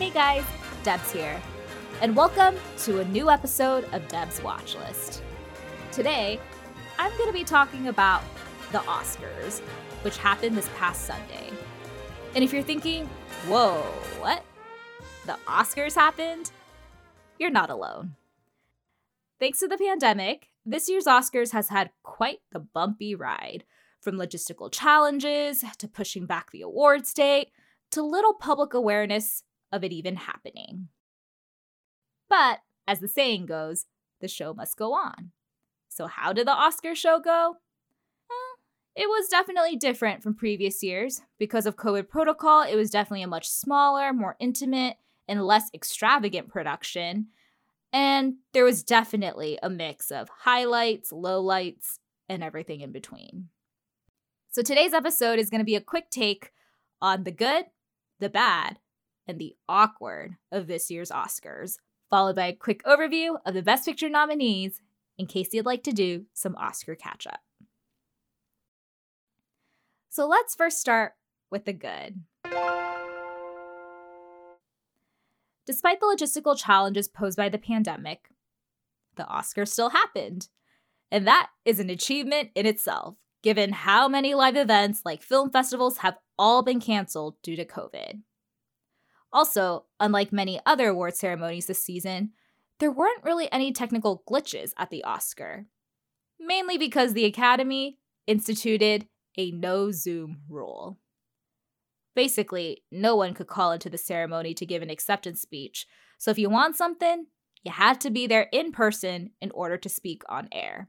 Hey guys, Debs here, and welcome to a new episode of Deb's Watch List. Today, I'm going to be talking about the Oscars, which happened this past Sunday. And if you're thinking, whoa, what? The Oscars happened? You're not alone. Thanks to the pandemic, this year's Oscars has had quite the bumpy ride from logistical challenges to pushing back the awards date to little public awareness of it even happening. But as the saying goes, the show must go on. So, how did the Oscar show go? It was definitely different from previous years. Because of COVID protocol, it was definitely a much smaller, more intimate, and less extravagant production. And there was definitely a mix of highlights, lowlights, and everything in between. So today's episode is going to be a quick take on the good, the bad, and the awkward of this year's Oscars, followed by a quick overview of the Best Picture nominees in case you'd like to do some Oscar catch up. So let's first start with the good. Despite the logistical challenges posed by the pandemic, the Oscars still happened. And that is an achievement in itself given how many live events like film festivals have all been canceled due to COVID. Also, unlike many other award ceremonies this season, there weren't really any technical glitches at the Oscar, mainly because the Academy instituted a no Zoom rule. Basically, no one could call into the ceremony to give an acceptance speech, so if you want something, you had to be there in person in order to speak on air.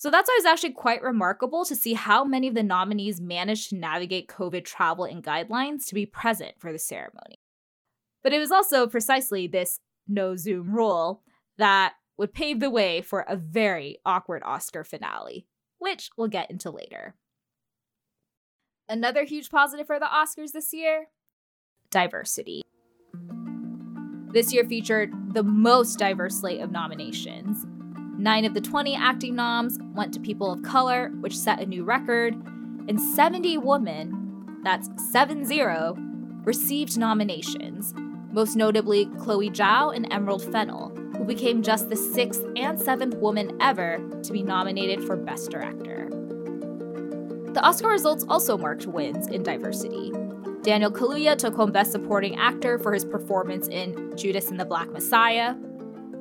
So that's why it's actually quite remarkable to see how many of the nominees managed to navigate COVID travel and guidelines to be present for the ceremony. But it was also precisely this no Zoom rule that would pave the way for a very awkward Oscar finale, which we'll get into later. Another huge positive for the Oscars this year diversity. This year featured the most diverse slate of nominations. Nine of the 20 acting noms went to people of color, which set a new record, and 70 women, that's 7 0, received nominations, most notably Chloe Zhao and Emerald Fennell, who became just the sixth and seventh woman ever to be nominated for Best Director. The Oscar results also marked wins in diversity. Daniel Kaluuya took home Best Supporting Actor for his performance in Judas and the Black Messiah,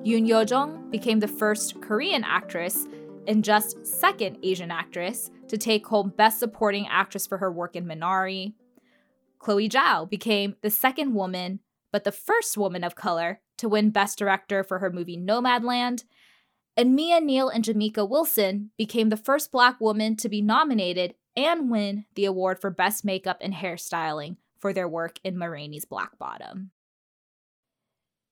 Yoon Yuh-jung became the first Korean actress and just second Asian actress to take home Best Supporting Actress for her work in Minari. Chloe Zhao became the second woman, but the first woman of color, to win Best Director for her movie Nomadland. And Mia Neal and Jamika Wilson became the first Black woman to be nominated and win the award for Best Makeup and Hairstyling for their work in Ma Black Bottom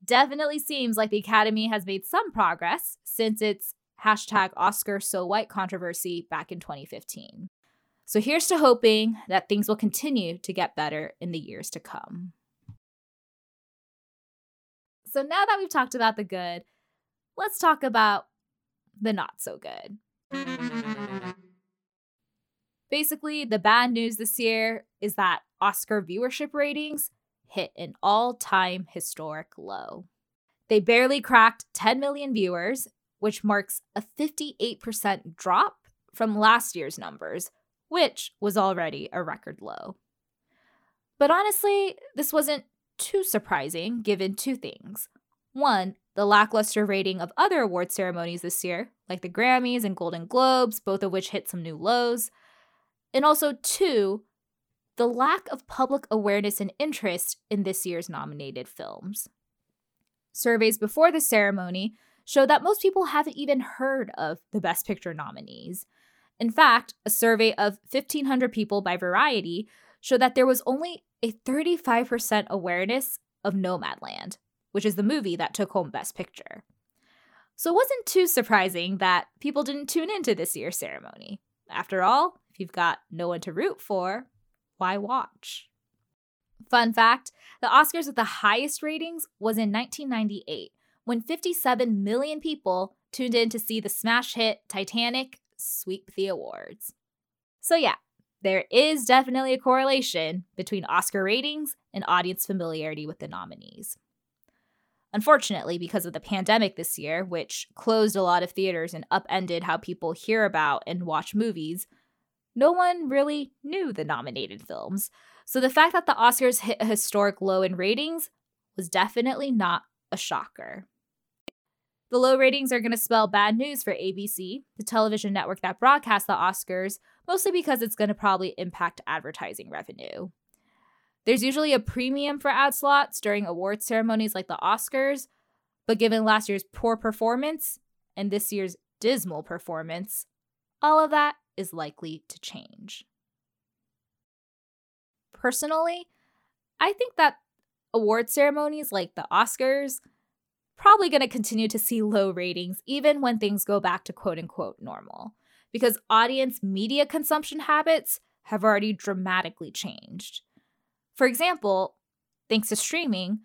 definitely seems like the Academy has made some progress since its hashtag Oscar So White controversy back in 2015. So here's to hoping that things will continue to get better in the years to come. So now that we've talked about the good, let's talk about the not so good. Basically, the bad news this year is that Oscar viewership ratings hit an all time historic low. They barely cracked 10 million viewers, which marks a 58% drop from last year's numbers, which was already a record low. But honestly, this wasn't too surprising given two things. One, the lackluster rating of other award ceremonies this year, like the Grammys and Golden Globes, both of which hit some new lows. And also, two, the lack of public awareness and interest in this year's nominated films. Surveys before the ceremony show that most people haven't even heard of the Best Picture nominees. In fact, a survey of 1,500 people by Variety showed that there was only a 35% awareness of Nomadland, which is the movie that took home Best Picture. So it wasn't too surprising that people didn't tune into this year's ceremony. After all, if you've got no one to root for, why watch? Fun fact the Oscars with the highest ratings was in 1998 when 57 million people tuned in to see the smash hit Titanic sweep the awards. So, yeah, there is definitely a correlation between Oscar ratings and audience familiarity with the nominees. Unfortunately, because of the pandemic this year, which closed a lot of theaters and upended how people hear about and watch movies, no one really knew the nominated films. So the fact that the Oscars hit a historic low in ratings was definitely not a shocker. The low ratings are going to spell bad news for ABC, the television network that broadcasts the Oscars, mostly because it's going to probably impact advertising revenue. There's usually a premium for ad slots during award ceremonies like the Oscars, but given last year's poor performance and this year's dismal performance, all of that is likely to change. Personally, I think that award ceremonies like the Oscars probably going to continue to see low ratings even when things go back to quote unquote normal because audience media consumption habits have already dramatically changed. For example, thanks to streaming,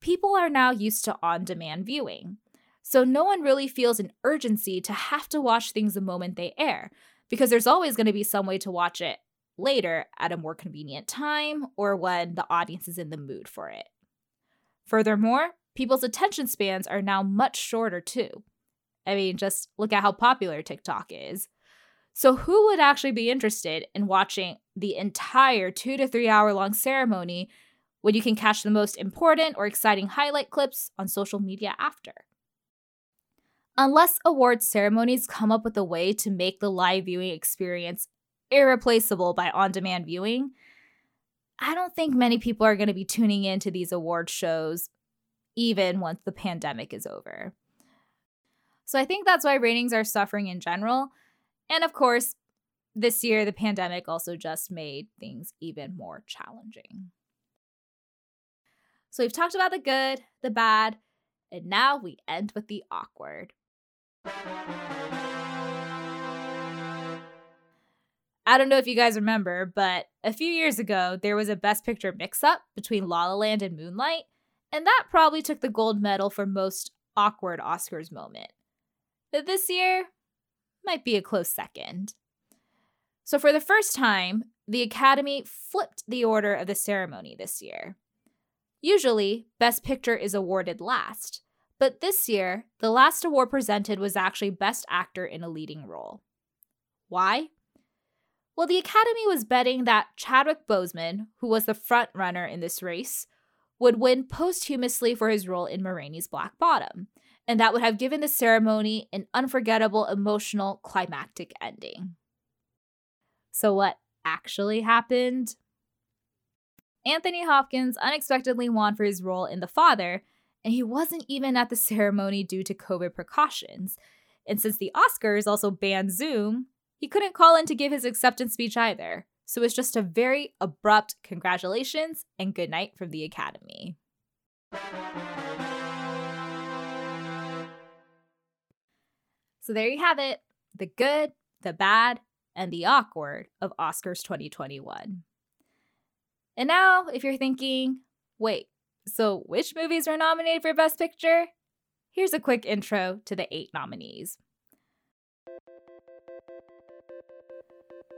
people are now used to on demand viewing. So no one really feels an urgency to have to watch things the moment they air because there's always going to be some way to watch it later at a more convenient time or when the audience is in the mood for it. Furthermore, people's attention spans are now much shorter too. I mean, just look at how popular TikTok is. So, who would actually be interested in watching the entire two to three hour long ceremony when you can catch the most important or exciting highlight clips on social media after? Unless award ceremonies come up with a way to make the live viewing experience irreplaceable by on demand viewing, I don't think many people are going to be tuning into these award shows even once the pandemic is over. So I think that's why ratings are suffering in general. And of course, this year, the pandemic also just made things even more challenging. So we've talked about the good, the bad, and now we end with the awkward. I don't know if you guys remember, but a few years ago, there was a Best Picture mix up between La La Land and Moonlight, and that probably took the gold medal for most awkward Oscars moment. But this year might be a close second. So, for the first time, the Academy flipped the order of the ceremony this year. Usually, Best Picture is awarded last, but this year, the last award presented was actually Best Actor in a Leading Role. Why? Well, the Academy was betting that Chadwick Boseman, who was the front runner in this race, would win posthumously for his role in Ma Rainey's Black Bottom, and that would have given the ceremony an unforgettable, emotional, climactic ending. So, what actually happened? Anthony Hopkins unexpectedly won for his role in The Father, and he wasn't even at the ceremony due to COVID precautions. And since the Oscars also banned Zoom, he couldn't call in to give his acceptance speech either, so it's just a very abrupt congratulations and good night from the Academy. So there you have it the good, the bad, and the awkward of Oscars 2021. And now, if you're thinking, wait, so which movies were nominated for Best Picture? Here's a quick intro to the eight nominees.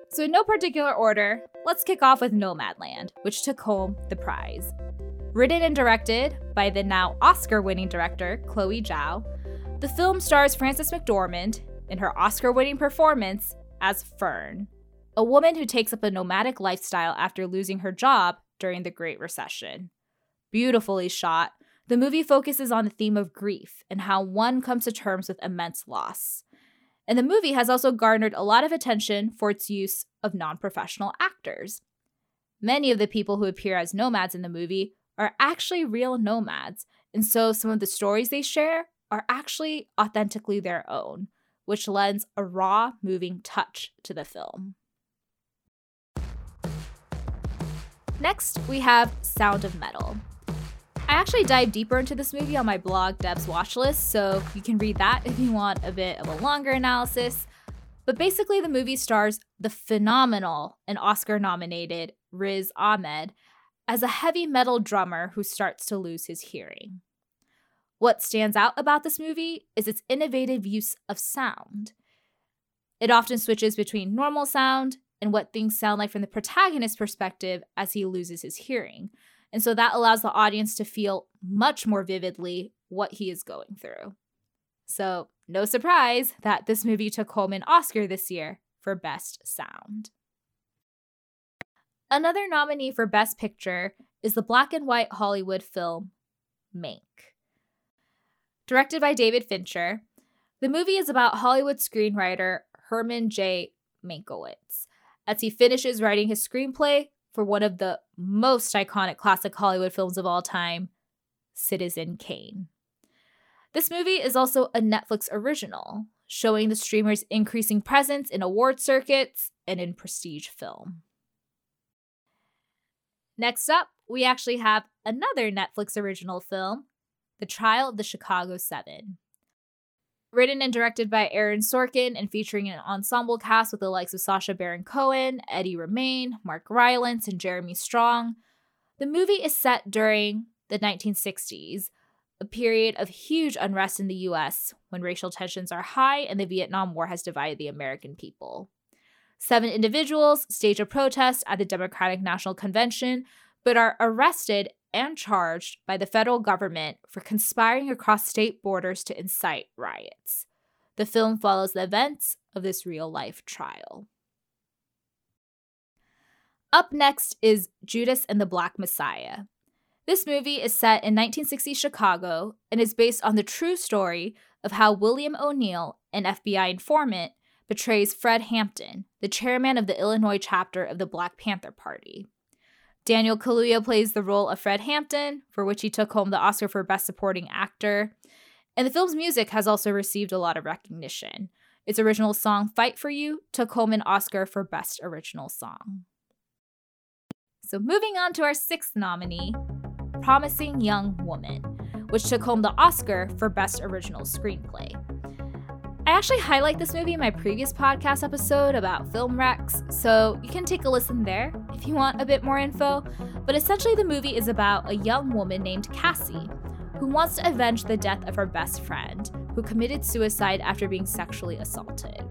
So, in no particular order, let's kick off with Nomadland, which took home the prize. Written and directed by the now Oscar winning director Chloe Zhao, the film stars Frances McDormand in her Oscar winning performance as Fern, a woman who takes up a nomadic lifestyle after losing her job during the Great Recession. Beautifully shot, the movie focuses on the theme of grief and how one comes to terms with immense loss. And the movie has also garnered a lot of attention for its use of non professional actors. Many of the people who appear as nomads in the movie are actually real nomads, and so some of the stories they share are actually authentically their own, which lends a raw, moving touch to the film. Next, we have Sound of Metal. Actually dive deeper into this movie on my blog, Deb's Watchlist, so you can read that if you want a bit of a longer analysis. But basically, the movie stars the phenomenal and Oscar nominated Riz Ahmed as a heavy metal drummer who starts to lose his hearing. What stands out about this movie is its innovative use of sound. It often switches between normal sound and what things sound like from the protagonist's perspective as he loses his hearing. And so that allows the audience to feel much more vividly what he is going through. So, no surprise that this movie took home an Oscar this year for Best Sound. Another nominee for Best Picture is the black and white Hollywood film Mank. Directed by David Fincher, the movie is about Hollywood screenwriter Herman J. Mankiewicz as he finishes writing his screenplay for one of the most iconic classic Hollywood films of all time, Citizen Kane. This movie is also a Netflix original, showing the streamer's increasing presence in award circuits and in prestige film. Next up, we actually have another Netflix original film, The Trial of the Chicago Seven. Written and directed by Aaron Sorkin and featuring an ensemble cast with the likes of Sacha Baron Cohen, Eddie Redmayne, Mark Rylance, and Jeremy Strong, the movie is set during the 1960s, a period of huge unrest in the US when racial tensions are high and the Vietnam War has divided the American people. Seven individuals stage a protest at the Democratic National Convention, but are arrested and charged by the federal government for conspiring across state borders to incite riots. The film follows the events of this real life trial. Up next is Judas and the Black Messiah. This movie is set in 1960 Chicago and is based on the true story of how William O'Neal, an FBI informant, betrays Fred Hampton, the chairman of the Illinois chapter of the Black Panther Party. Daniel Kaluuya plays the role of Fred Hampton, for which he took home the Oscar for Best Supporting Actor. And the film's music has also received a lot of recognition. Its original song, Fight for You, took home an Oscar for Best Original Song. So, moving on to our sixth nominee, Promising Young Woman, which took home the Oscar for Best Original Screenplay. I actually highlight this movie in my previous podcast episode about film recs, so you can take a listen there if you want a bit more info. But essentially, the movie is about a young woman named Cassie who wants to avenge the death of her best friend, who committed suicide after being sexually assaulted.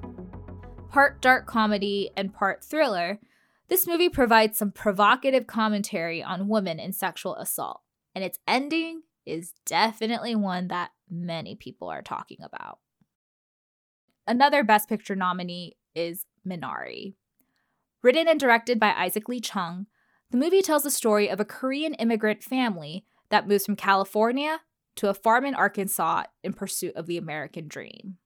Part dark comedy and part thriller, this movie provides some provocative commentary on women and sexual assault, and its ending is definitely one that many people are talking about. Another Best Picture nominee is Minari. Written and directed by Isaac Lee Chung, the movie tells the story of a Korean immigrant family that moves from California to a farm in Arkansas in pursuit of the American dream.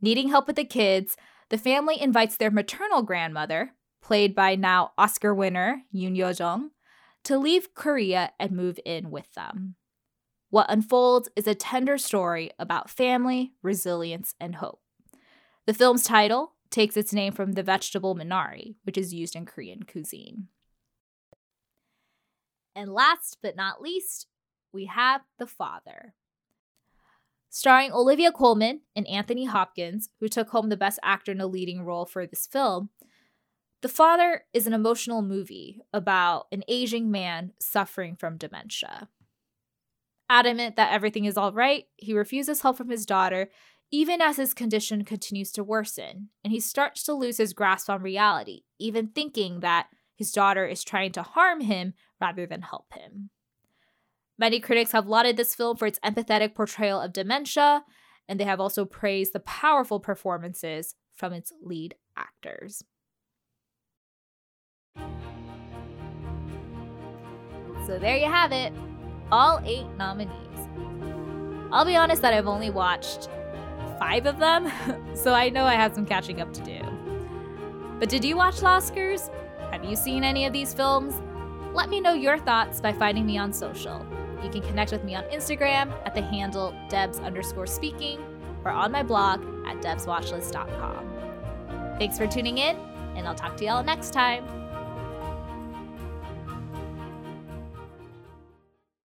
Needing help with the kids, the family invites their maternal grandmother, played by now Oscar winner Yoon Yo Jung, to leave Korea and move in with them. What unfolds is a tender story about family, resilience, and hope. The film's title takes its name from the vegetable minari, which is used in Korean cuisine. And last but not least, we have The Father. Starring Olivia Colman and Anthony Hopkins, who took home the Best Actor in a Leading Role for this film, The Father is an emotional movie about an aging man suffering from dementia. Adamant that everything is all right, he refuses help from his daughter even as his condition continues to worsen, and he starts to lose his grasp on reality, even thinking that his daughter is trying to harm him rather than help him. Many critics have lauded this film for its empathetic portrayal of dementia, and they have also praised the powerful performances from its lead actors. So there you have it, all eight nominees. I'll be honest that I've only watched five of them, so I know I have some catching up to do. But did you watch Oscars? Have you seen any of these films? Let me know your thoughts by finding me on social. You can connect with me on Instagram at the handle Debs underscore speaking or on my blog at debswatchlist.com. Thanks for tuning in, and I'll talk to y'all next time.